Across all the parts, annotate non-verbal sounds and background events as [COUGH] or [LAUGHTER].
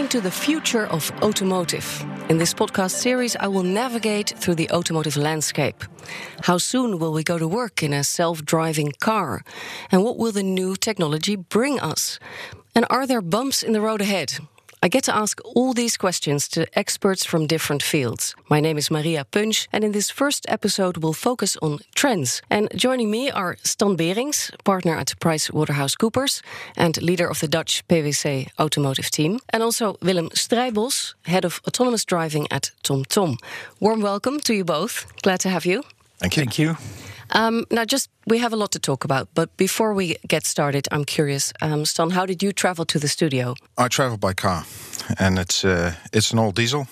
listening to the future of automotive. In this podcast series, I will navigate through the automotive landscape. How soon will we go to work in a self driving car? And what will the new technology bring us? And are there bumps in the road ahead? I get to ask all these questions to experts from different fields. My name is Maria Punch, and in this first episode, we'll focus on trends. And joining me are Stan Berings, partner at PricewaterhouseCoopers and leader of the Dutch PwC automotive team, and also Willem Strijbos, head of autonomous driving at TomTom. Warm welcome to you both. Glad to have you. Thank you. Thank you. Um, now, just we have a lot to talk about, but before we get started, I'm curious, um, Stan, how did you travel to the studio? I travel by car, and it's uh, it's an old diesel.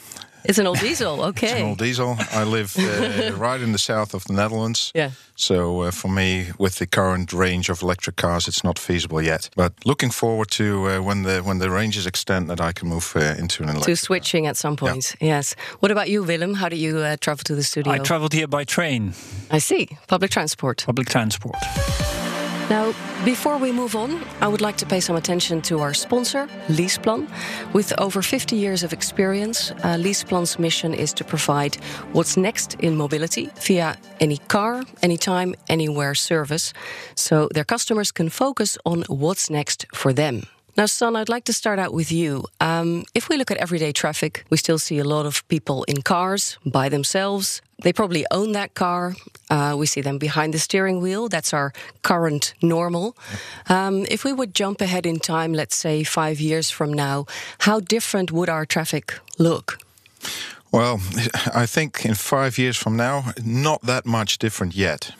It's an old diesel, okay. [LAUGHS] It's an old diesel. I live uh, [LAUGHS] right in the south of the Netherlands. Yeah. So uh, for me, with the current range of electric cars, it's not feasible yet. But looking forward to uh, when the when the ranges extend, that I can move uh, into an electric. To switching at some point, yes. What about you, Willem? How do you uh, travel to the studio? I traveled here by train, I see. Public transport. public transport. Now, before we move on, I would like to pay some attention to our sponsor, LeasePlan. With over 50 years of experience, uh, LeasePlan's mission is to provide what's next in mobility via any car, anytime, anywhere service, so their customers can focus on what's next for them. Now, Stan, I'd like to start out with you. Um, if we look at everyday traffic, we still see a lot of people in cars by themselves. They probably own that car. Uh, we see them behind the steering wheel. That's our current normal. Um, if we would jump ahead in time, let's say five years from now, how different would our traffic look? Well, I think in five years from now, not that much different yet.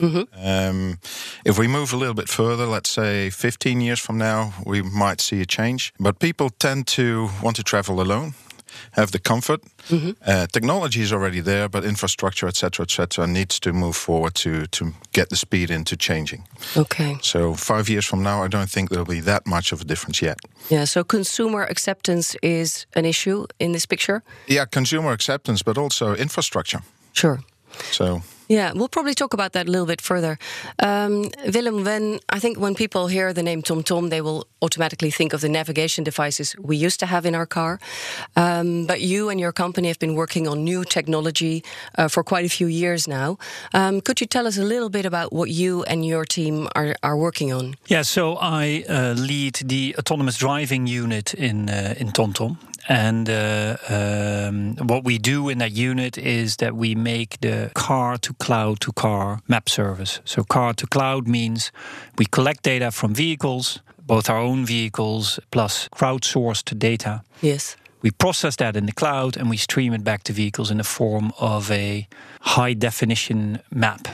Um, if we move a little bit further, let's say 15 years from now, we might see a change. But people tend to want to travel alone. Have the comfort. Uh, technology is already there, but infrastructure, etc., etc., needs to move forward to to get the speed into changing. Okay. So five years from now, I don't think there'll be that much of a difference yet. Yeah, so consumer acceptance is an issue in this picture? Yeah, consumer acceptance, but also infrastructure. Sure. So Yeah, we'll probably talk about that a little bit further. Um, Willem, when I think when people hear the name TomTom, they will automatically think of the navigation devices we used to have in our car. Um, but you and your company have been working on new technology uh, for quite a few years now. Um, could you tell us a little bit about what you and your team are, are working on? Yeah, so I uh, lead the autonomous driving unit in uh, in TomTom. And uh, um, what we do in that unit is that we make the car to cloud to car map service. So, car to cloud means we collect data from vehicles, both our own vehicles plus crowdsourced data. Yes. We process that in the cloud and we stream it back to vehicles in the form of a high definition map.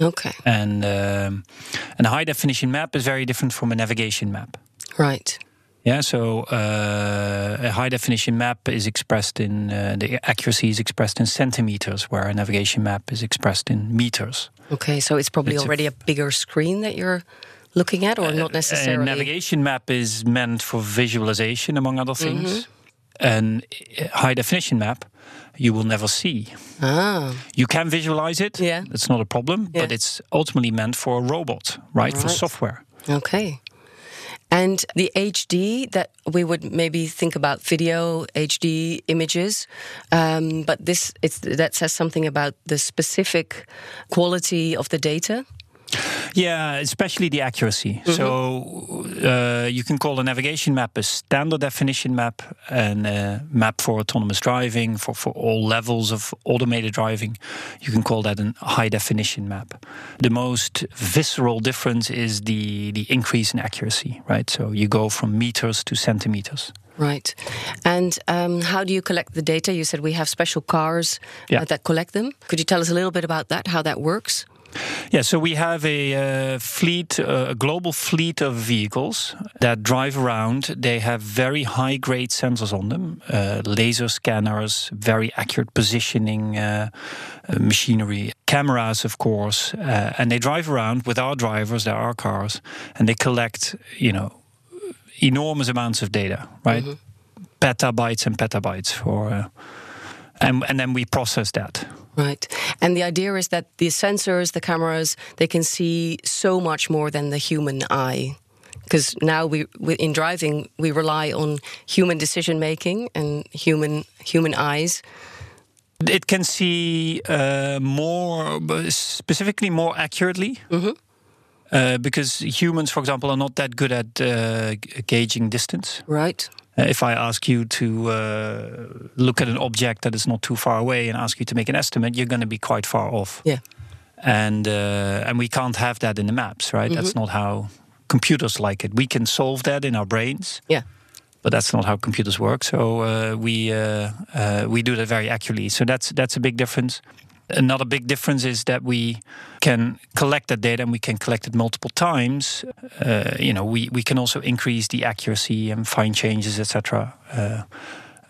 Okay. And um, and a high definition map is very different from a navigation map. Right. Yeah, so uh, a high definition map is expressed in uh, the accuracy is expressed in centimeters, where a navigation map is expressed in meters. Okay, so it's probably It's already a bigger screen that you're looking at, or not necessarily? A navigation map is meant for visualization, among other things. Mm-hmm. An high definition map you will never see. ah, You can visualize it. Yeah. It's not a problem, Yeah. but it's ultimately meant for a robot, right? For software. Okay. And the HD that we would maybe think about video HD images, um, but this that says something about the specific quality of the data. Yeah, especially the accuracy. Mm-hmm. So uh, you can call a navigation map a standard definition map and a map for autonomous driving, for, for all levels of automated driving. You can call that a high definition map. The most visceral difference is the, the increase in accuracy, right? So you go from meters to centimeters. Right. And um, how do you collect the data? You said we have special cars Yeah. uh, that collect them. Could you tell us a little bit about that, how that works? Yeah, so we have a uh, fleet, uh, a global fleet of vehicles that drive around. They have very high grade sensors on them, uh, laser scanners, very accurate positioning uh, uh, machinery, cameras, of course, uh, and they drive around with our drivers, they're our cars, and they collect, you know, enormous amounts of data, right? Petabytes and petabytes for. Uh, and, and then we process that. Right. And the idea is that the sensors, the cameras, they can see so much more than the human eye because now we, we in driving we rely on human decision making and human human eyes. It can see uh, more, specifically more accurately. Uh, because humans, for example, are not that good at uh, gauging distance. Right. Uh, if I ask you to uh, look at an object that is not too far away and ask you to make an estimate, you're going to be quite far off. Yeah. And uh, and we can't have that in the maps, right? That's not how computers like it. We can solve that in our brains, Yeah. but that's not how computers work. So uh, we uh, uh, we do that very accurately. So that's that's a big difference. Another big difference is that we can collect that data and we can collect it multiple times. Uh, you know, we, we can also increase the accuracy and find changes, etc. Uh,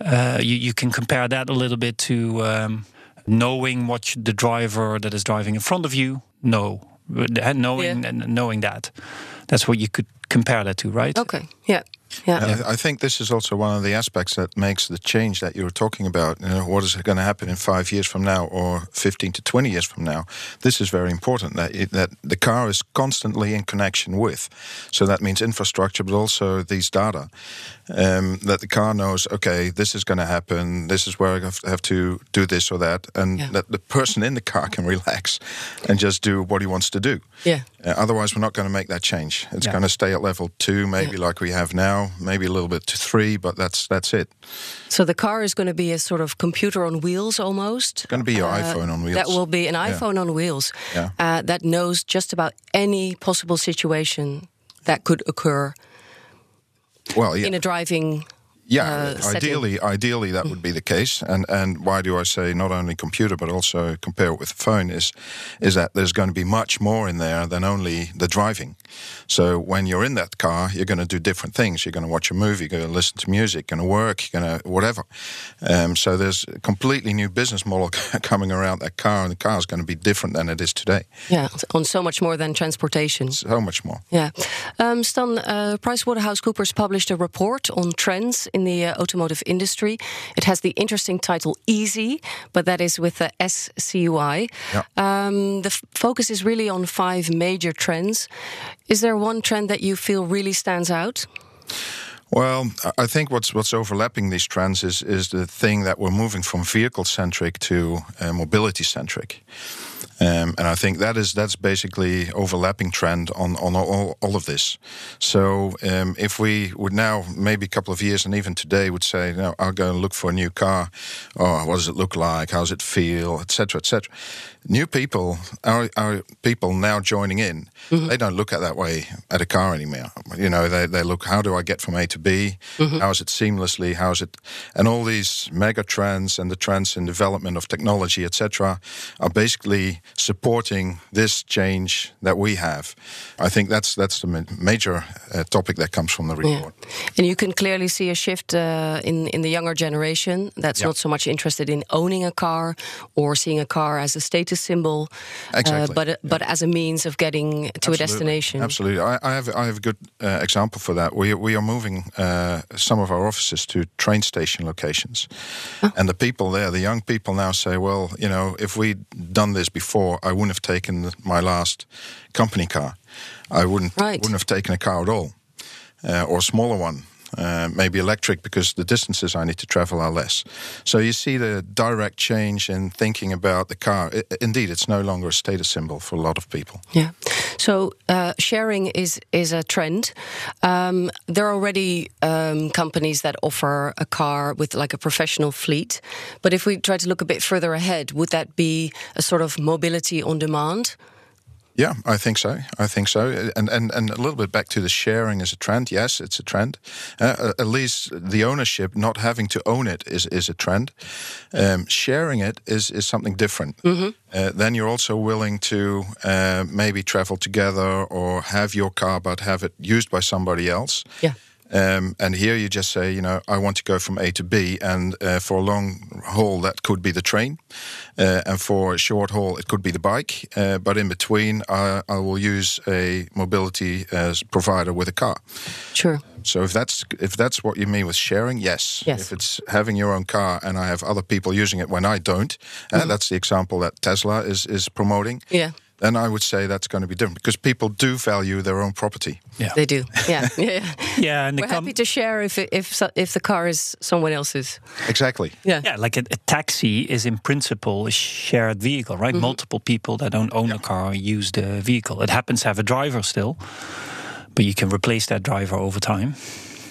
uh, you, you can compare that a little bit to um, knowing what the driver that is driving in front of you know, Uh, knowing Yeah. knowing that. That's what you could compare that to, right? Okay. Yeah. Yeah. And I, think this is also one of the aspects that makes the change that you were talking about. You know, what is going to happen in five years from now, or fifteen to twenty years from now? This is very important. That it, that the car is constantly in connection with. So that means infrastructure, but also these data. Um, that the car knows, okay, this is going to happen. This is where I have have to do this or that, and Yeah. that the person in the car can relax and just do what he wants to do. Yeah. Uh, otherwise, we're not going to make that change. It's Yeah. going to stay at level two, maybe like we have now, maybe a little bit to three, but that's that's it. So the car is going to be a sort of computer on wheels almost. It's gonna be your iPhone on wheels. That will be an Yeah. iPhone on wheels Yeah. uh, that knows just about any possible situation that could occur Well, yeah, in a driving. Yeah. uh, ideally, ideally that would be the case. And and why do I say not only computer but also compare it with the phone is is that there's going to be much more in there than only the driving. So when you're in that car, you're going to do different things. You're going to watch a movie, you're going to listen to music, you're going to work, you're going to whatever. Um, so there's a completely new business model [LAUGHS] coming around that car, and the car is going to be different than it is today. Yeah, on so much more than transportation. So much more. Yeah. Um, Stan, uh, PricewaterhouseCoopers published a report on trends in the uh, automotive industry. It has the interesting title Easy, but that is with the SCUI. Yeah. Um, the f- focus is really on five major trends. Is there one trend that you feel really stands out? Well, I- I think what's what's overlapping these trends is is the thing that we're moving from vehicle centric to uh, mobility centric. Um, and I think that is that's basically overlapping trend on on all, all of this. So um, if we would now maybe a couple of years and even today would say, no, I'll go and look for a new car. Oh, what does it look like? How does it feel? Etc. Etc. New people, our, our people now joining in, they don't look at that way at a car anymore. You know, they, they look, how do I get from A to B? How is it seamlessly? How is it? And all these mega trends and the trends in development of technology, etc., are basically supporting this change that we have. I think that's that's the ma- major uh, topic that comes from the report. And you can clearly see a shift uh, in in the younger generation that's Yeah. not so much interested in owning a car or seeing a car as a status symbol, uh, Exactly. but but as a means of getting to a destination. Absolutely, I, I have I have a good uh, example for that. We we are moving uh, some of our offices to train station locations, Oh. and the people there, the young people now say, well, you know, if we'd done this before, I wouldn't have taken the, my last company car. I wouldn't Right. wouldn't have taken a car at all, uh, or a smaller one. Uh, maybe electric because the distances I need to travel are less. So you see the direct change in thinking about the car. Indeed, it's no longer a status symbol for a lot of people. Yeah. So uh, sharing is is a trend. Um, there are already um, companies that offer a car with like a professional fleet. But if we try to look a bit further ahead, would that be a sort of mobility on demand? Yeah, I think so. I think so. And and and a little bit back to the sharing as a trend. Yes, it's a trend. Uh, at least the ownership, not having to own it, is is a trend. Um, sharing it is is something different. Uh, then you're also willing to uh, maybe travel together or have your car, but have it used by somebody else. Yeah. Um, and here you just say, you know, I want to go from A to B, and uh, for a long haul that could be the train, uh, and for a short haul it could be the bike. Uh, but in between, I, I will use a mobility as provider with a car. Sure. So if that's if that's what you mean with sharing, yes. Yes. If it's having your own car and I have other people using it when I don't, uh, that's the example that Tesla is is promoting Yeah. Then I would say that's going to be different because people do value their own property. Yeah. They do. [LAUGHS] Yeah. yeah. Yeah, and the We're com- happy to share if if if the car is someone else's. Exactly. Yeah. Yeah, like a, a taxi is in principle a shared vehicle, right? Multiple people that don't own a car use the vehicle. It happens to have a driver still, but you can replace that driver over time.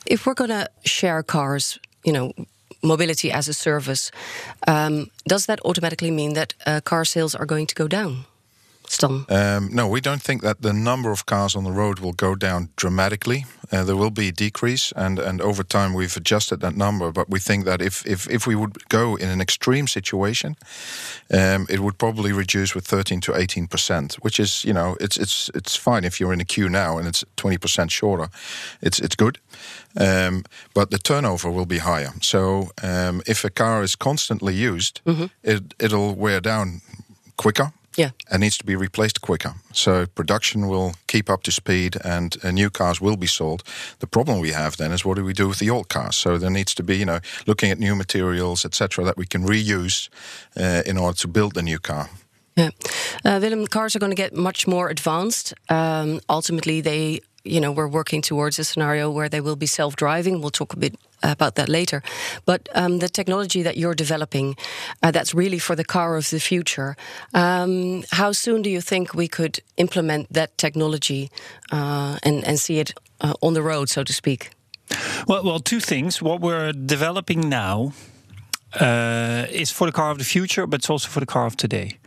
If we're going to share cars, you know, mobility as a service, um, does that automatically mean that uh, car sales are going to go down? Stan. Um, no, we don't think that the number of cars on the road will go down dramatically. Uh, there will be a decrease, and, and over time we've adjusted that number. But we think that if, if, if we would go in an extreme situation, um, it would probably reduce with 13 to 18 percent, which is you know it's it's it's fine if you're in a queue now and it's 20 percent shorter. It's it's good, um, but the turnover will be higher. So um, if a car is constantly used, it it'll wear down quicker Yeah. and needs to be replaced quicker. So production will keep up to speed and uh, new cars will be sold. The problem we have then is what do we do with the old cars? So there needs to be, you know, looking at new materials, etc., that we can reuse uh, in order to build the new car. Yeah. Uh, Willem, cars are going to get much more advanced. Um, ultimately, they, you know, we're working towards a scenario where they will be self driving. We'll talk a bit about that later. But um, the technology that you're developing, uh, that's really for the car of the future. Um, how soon do you think we could implement that technology uh, and, and see it uh, on the road, so to speak? Well, well, two things. What we're developing now uh, is for the car of the future, but it's also for the car of today.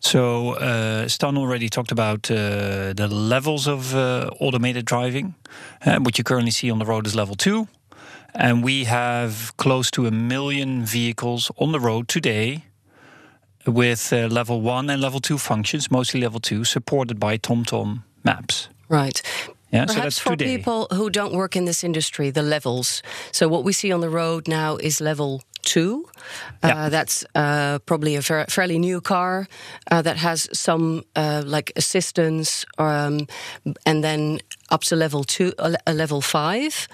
So uh, Stan already talked about uh, the levels of uh, automated driving. Uh, what you currently see on the road is level two, and we have close to a million vehicles on the road today with uh, level one and level two functions, mostly level two, supported by TomTom maps. Right. Yeah, so Perhaps that's for today. people who don't work in this industry, the levels. So what we see on the road now is level two. Uh, Yeah. That's uh, probably a ver- fairly new car uh, that has some uh, like assistance, um, and then up to level two, a le- uh, level five.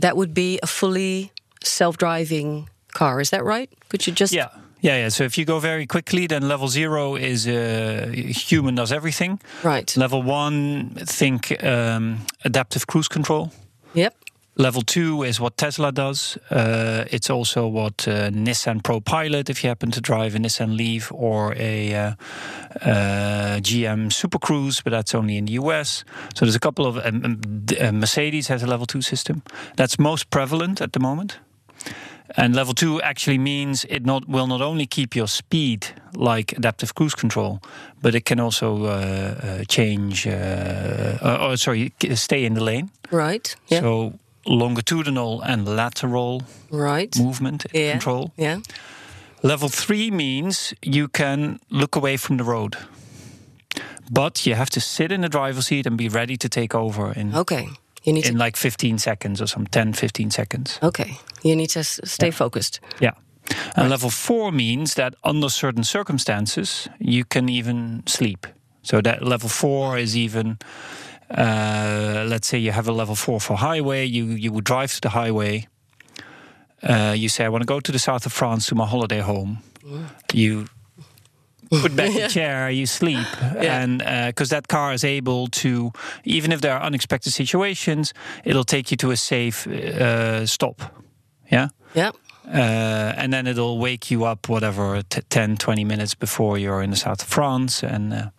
That would be a fully self-driving car. Is that right? Could you just Yeah. Yeah, yeah. So if you go very quickly, then level zero is uh, human does everything. right? Level one, think um, adaptive cruise control. Yep. Level two is what Tesla does. Uh, it's also what uh, Nissan Pro Pilot, if you happen to drive a Nissan Leaf or a uh, uh, GM Super Cruise, but that's only in the US. So there's a couple of um, um, uh, Mercedes has a level two system. That's most prevalent at the moment. And level two actually means it not will not only keep your speed like adaptive cruise control, but it can also uh, uh, change. Uh, uh, or sorry, stay in the lane. Right. Yeah. So longitudinal and lateral right. movement Yeah. control. Yeah. Level three means you can look away from the road, but you have to sit in the driver's seat and be ready to take over in Okay. You need in to. like 15 seconds or some 10, 15 seconds. Okay. You need to stay focused. Yeah. And level four means that under certain circumstances, you can even sleep. So that level four is even, uh, let's say you have a level four for highway, you, you would drive to the highway. Uh, you say, I want to go to the south of France to my holiday home. You put back the [LAUGHS] chair, you sleep, and because that car is able to, even if there are unexpected situations, it'll take you to a safe uh, stop. Yeah. Yeah. Uh, and then it'll wake you up, whatever, t- 10, 20 minutes before you're in the south of France. And,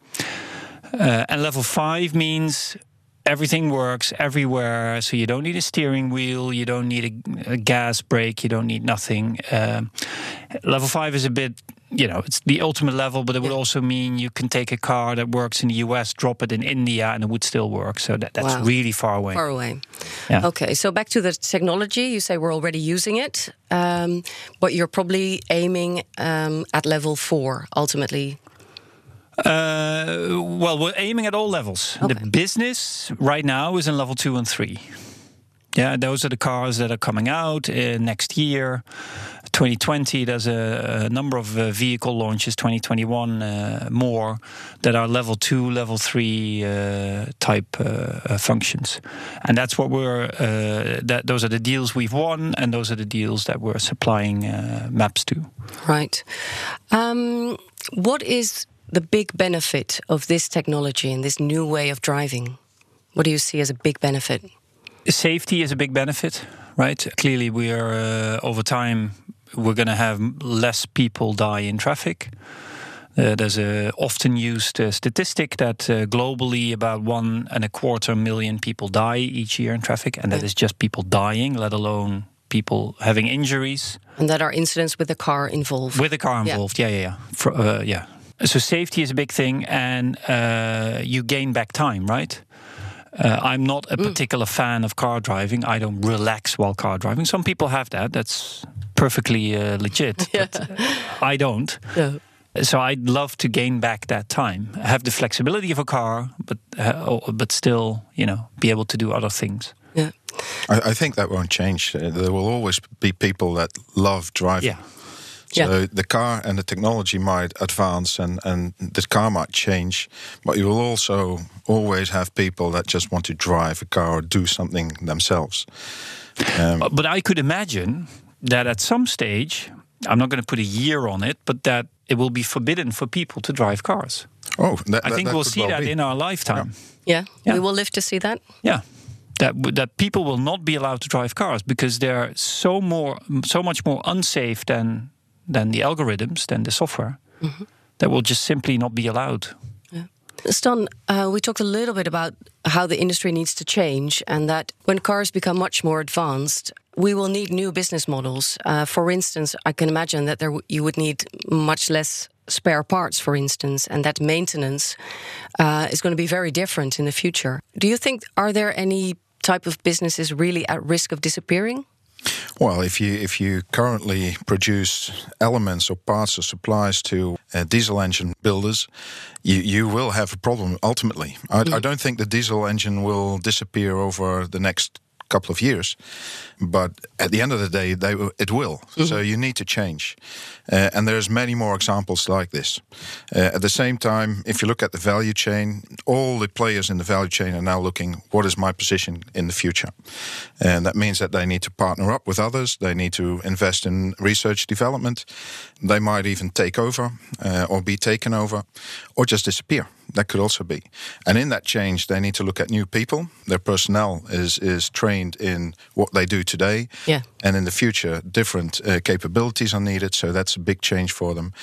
uh, and level five means everything works everywhere. So you don't need a steering wheel, you don't need a, a gas brake, you don't need nothing. Um level five is a bit, you know, it's the ultimate level, but it would also mean you can take a car that works in the US, drop it in India, and it would still work. So that, that's Wow. really far away. Far away. Yeah. Okay, so back to the technology. You say we're already using it, um, but you're probably aiming um, at level four ultimately. Uh, well, we're aiming at all levels. Okay. The business right now is in level two and three. Yeah, those are the cars that are coming out uh, next year. 2020, there's a, a number of uh, vehicle launches. 2021, uh, more that are level two, level three uh, type uh, uh, functions, and that's what we're. Uh, that those are the deals we've won, and those are the deals that we're supplying uh, maps to. Right. Um, what is the big benefit of this technology and this new way of driving? What do you see as a big benefit? Safety is a big benefit, right? Clearly, we are uh, over time we're going to have less people die in traffic. Uh, there's a often used uh, statistic that uh, globally about one and a quarter million people die each year in traffic, and that Yeah. is just people dying, let alone people having injuries And that are incidents with the car involved. with the car Yeah. involved. Yeah, yeah, yeah. For, uh, yeah. So safety is a big thing, and uh, you gain back time, right? Uh, I'm not a particular fan of car driving. I don't relax while car driving. Some people have that. That's perfectly uh, legit. [LAUGHS] But I don't. No. So I'd love to gain back that time, have the flexibility of a car, but uh, oh, but still, you know, be able to do other things. Yeah. I, I think that won't change. There will always be people that love driving. Yeah. So the car and the technology might advance and, and the car might change, but you will also always have people that just want to drive a car or do something themselves. Um, Uh, But I could imagine that at some stage, I'm not going to put a year on it, but that it will be forbidden for people to drive cars. oh, that, I think that we'll see well that be. in our lifetime. yeah. Yeah. We will live to see that. Yeah. That, that people will not be allowed to drive cars because they're so more so much more unsafe than than the algorithms than the software that will just simply not be allowed. Stan, uh, we talked a little bit about how the industry needs to change, and that when cars become much more advanced, we will need new business models. Uh, for instance, I can imagine that there w- you would need much less spare parts, for instance, and that maintenance uh, is going to be very different in the future. Do you think are there any type of businesses really at risk of disappearing? Well, if you if you currently produce elements or parts or supplies to uh, diesel engine builders, you you will have a problem ultimately. I, I don't think the diesel engine will disappear over the next couple of years, but at the end of the day, they will- it will. So you need to change, uh, and there's many more examples like this. Uh, at the same time, if you look at the value chain, all the players in the value chain are now looking, what is my position in the future? And that means that they need to partner up with others. They need to invest in research development. They might even take over uh, or be taken over or just disappear. That could also be. And in that change, they need to look at new people. Their personnel is, is trained in what they do today. Yeah. And in the future, different uh, capabilities are needed. So that's a big change for them.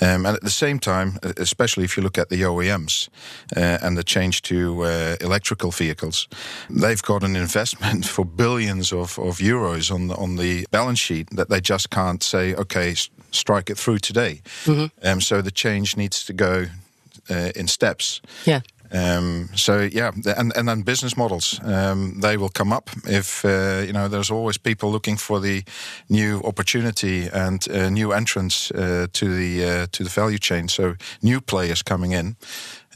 Um, and at the same time, especially if you look at the OEMs uh, and the change to uh, electrical vehicles, they've got an [LAUGHS] investment for billions of, of euros on the, on the balance sheet that they just can't say, okay, strike it through today. Um, so the change needs to go in steps. Yeah. Um, so yeah, and and then business models um, they will come up if uh, you know there's always people looking for the new opportunity and uh, new entrance uh, to the uh, to the value chain. So new players coming in.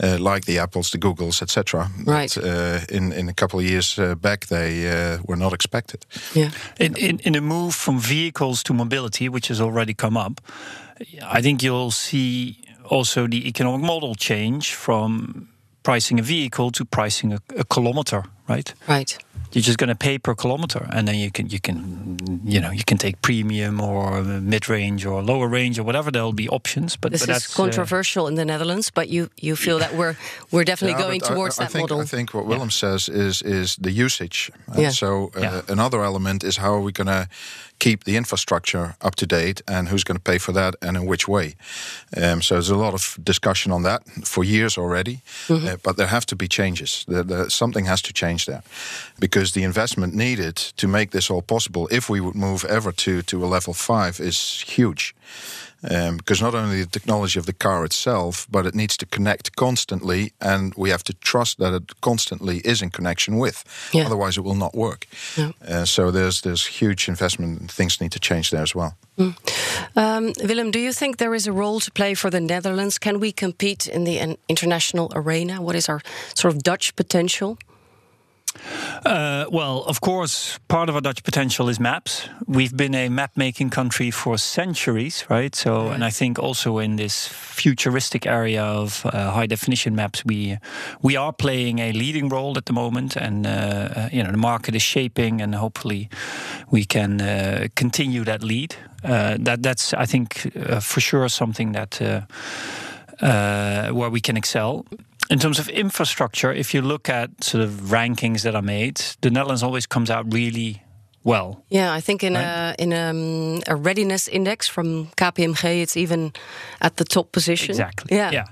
Uh, like the Apples, the Googles, etc. Right. That, uh, in in a couple of years uh, back, they uh, were not expected. Yeah. In, in, in a move from vehicles to mobility, which has already come up, I think you'll see also the economic model change from pricing a vehicle to pricing a, a kilometer, right? Right. You're just going to pay per kilometer, and then you can you can you know you can take premium or mid range or lower range or whatever. There'll be options, but, This but is that's uh, controversial in the Netherlands, but you, you feel that we're we're definitely Yeah, going but I- towards I, that think, model. I think what Willem says is is the usage. And Yeah. So uh, Yeah. another element is how are we going to keep the infrastructure up to date, and who's going to pay for that, and in which way. Um, so there's a lot of discussion on that for years already, Mm-hmm. uh, but there have to be changes. There, there- something has to change there, because the investment needed to make this all possible, if we would move ever to to a level five, is huge. Um, because not only the technology of the car itself, but it needs to connect constantly, and we have to trust that it constantly is in connection with. Yeah. Otherwise, it will not work. Yeah. Uh, so there's there's huge investment. and Things need to change there as well. Um, Willem, do you think there is a role to play for the Netherlands? Can we compete in the international arena? What is our sort of Dutch potential? Well, of course, part of our Dutch potential is maps. We've been a map making country for centuries, right? So, and I think also in this futuristic area of uh, high definition maps, we we are playing a leading role at the moment, and uh, uh, you know the market is shaping, and hopefully we can uh, continue that lead. Uh, that that's I think uh, for sure something that. Uh, uh, where we can excel. In terms of infrastructure, if you look at sort of rankings that are made, the Netherlands always comes out really well. Yeah, I think in right? a in a, um, a, readiness index from KPMG, it's even at the top position. Exactly. Yeah. Yeah.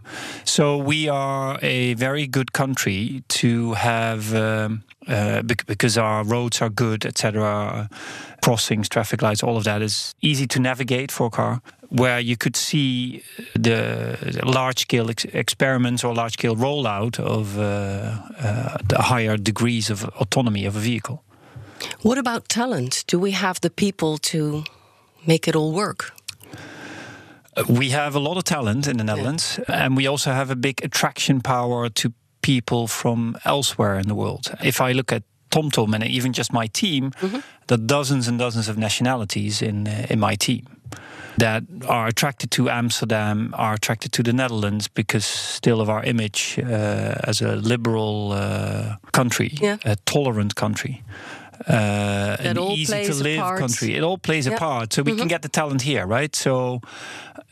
So we are a very good country to have um, uh, because our roads are good, etc. Crossings, traffic lights, all of that is easy to navigate for a car. Where you could see the large scale ex experiments or large scale rollout of uh, uh, the higher degrees of autonomy of a vehicle. What about talent? Do we have the people to make it all work? We have a lot of talent in the Netherlands, yeah. and we also have a big attraction power to people from elsewhere in the world. If I look at TomTom and even just my team, mm-hmm. there are dozens and dozens of nationalities in uh, in my team that are attracted to Amsterdam, are attracted to the Netherlands because still of our image uh, as a liberal uh, country, yeah. a tolerant country uh, an easy to live country. It all plays yep. a part. So we mm-hmm. can get the talent here, right? So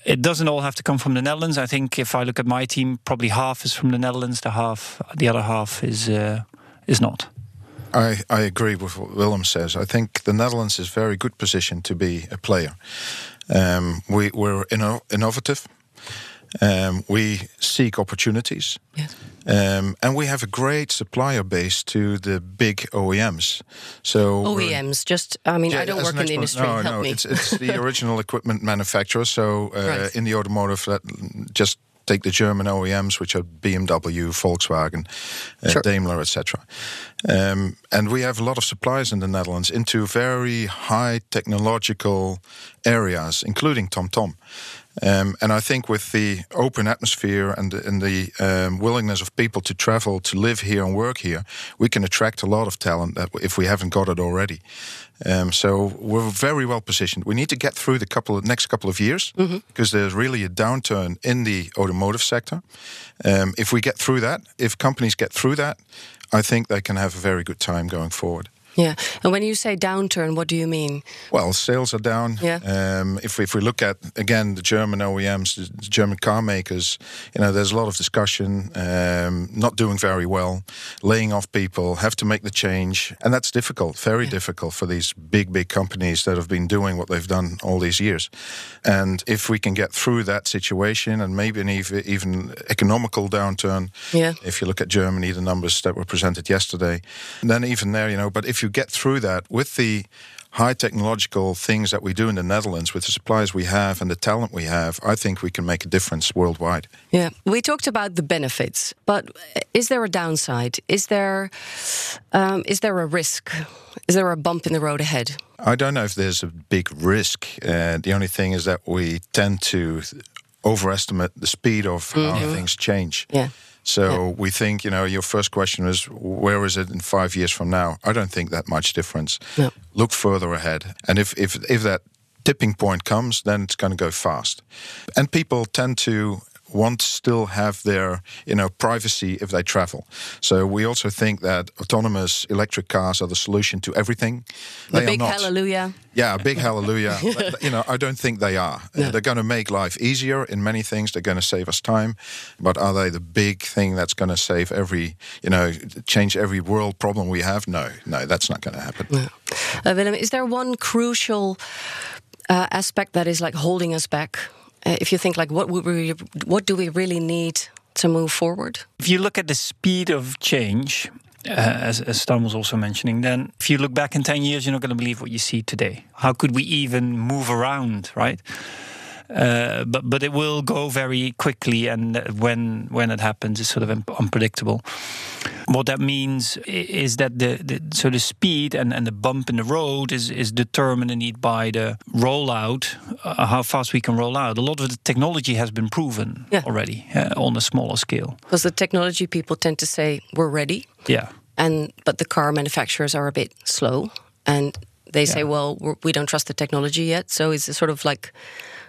it doesn't all have to come from the Netherlands. I think if I look at my team, probably half is from the Netherlands. The half, the other half is uh, is not. I, I agree with what Willem says. I think the Netherlands is very good position to be a player. Um, we, we're inno- innovative. Um, we seek opportunities. Yes. Um, and we have a great supplier base to the big OEMs. So OEMs, just I mean, yeah, I don't work in the industry. No, Help no, me. it's, it's the [LAUGHS] original equipment manufacturer. So uh, right. in the automotive, that just take the German OEMs, which are BMW, Volkswagen, uh, sure. Daimler, etc. Um, and we have a lot of suppliers in the Netherlands into very high technological areas, including TomTom. Um, and I think with the open atmosphere and the, and the um, willingness of people to travel, to live here and work here, we can attract a lot of talent that if we haven't got it already. Um, so we're very well positioned. We need to get through the couple of, next couple of years mm-hmm. because there's really a downturn in the automotive sector. Um, if we get through that, if companies get through that, I think they can have a very good time going forward. Yeah, and when you say downturn, what do you mean? Well, sales are down. Yeah. Um, if if we look at again the German OEMs, the German car makers, you know, there's a lot of discussion. Um, not doing very well, laying off people, have to make the change, and that's difficult, very yeah. difficult for these big big companies that have been doing what they've done all these years. And if we can get through that situation, and maybe an even, even economical downturn, yeah. If you look at Germany, the numbers that were presented yesterday, then even there, you know, but if you get through that with the high technological things that we do in the Netherlands with the supplies we have and the talent we have, I think we can make a difference worldwide. Yeah, we talked about the benefits, but is there a downside? Is there um, is there a risk? Is there a bump in the road ahead? I don't know if there's a big risk. Uh, the only thing is that we tend to overestimate the speed of mm -hmm. how mm-hmm. things change. Yeah. So yeah. we think, you know, your first question is where is it in five years from now? I don't think that much difference. No. Look further ahead. And if, if, if that tipping point comes, then it's going to go fast. And people tend to want to still have their you know privacy if they travel. So we also think that autonomous electric cars are the solution to everything. The they big hallelujah. Yeah, big hallelujah. you know, I don't think they are. No. They're going to make life easier in many things. They're going to save us time, but are they the big thing that's going to save every you know change every world problem we have? No, no, that's not going to happen. No. Uh, Willem, is there one crucial uh, aspect that is like holding us back uh, if you think like what we what do we really need to move forward? If you look at the speed of change, uh, as, as Stan was also mentioning, then if you look back in 10 years, you're not going to believe what you see today. How could we even move around, right? Uh, but but it will go very quickly, and when when it happens, it's sort of unpredictable. What that means is that the, the so the speed and, and the bump in the road is is determined indeed by the rollout, uh, how fast we can roll out. A lot of the technology has been proven yeah. already uh, on a smaller scale. Because the technology people tend to say we're ready. Yeah. And but the car manufacturers are a bit slow, and they yeah. say, well, we do not trust the technology yet. So it's sort of like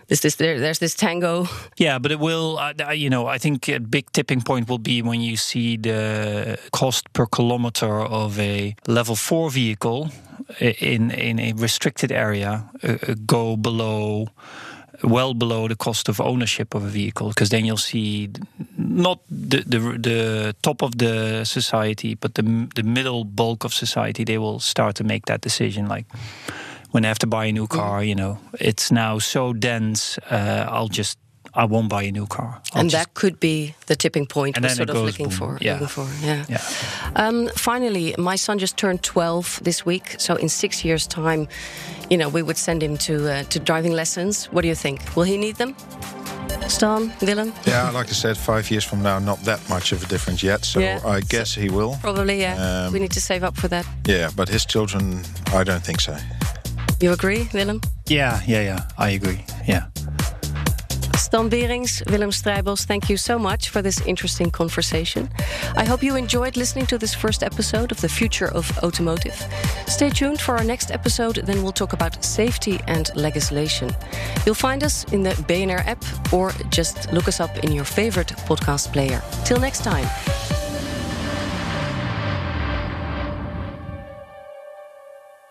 there's this there, there's this tango. [LAUGHS] Yeah, but it will. Uh, you know, I think a big tipping point will be when you see the cost per kilometer of a level four vehicle in in a restricted area uh, uh go below. well below the cost of ownership of a vehicle because then you'll see not the, the the top of the society but the the middle bulk of society they will start to make that decision like when I have to buy a new car you know it's now so dense uh, I'll just I won't buy a new car. I'll and that could be the tipping point point we're sort of looking boom. for. Yeah. Looking for. Yeah. yeah. Um, finally, my son just turned 12 this week. So in six years' time, you know, we would send him to uh, to driving lessons. What do you think? Will he need them? Stan, Willem? Yeah, like I said, five years from now, not that much of a difference yet. So Yeah. I guess he will. Probably, yeah. Um, we need to save up for that. Yeah, but his children, I don't think so. You agree, Willem? Yeah, yeah, yeah. I agree. Yeah. Stan Berings, Willem Strijbos, thank you so much for this interesting conversation. I hope you enjoyed listening to this first episode of The Future of Automotive. Stay tuned for our next episode, then we'll talk about safety and legislation. You'll find us in the BNR app or just look us up in your favorite podcast player. Till next time.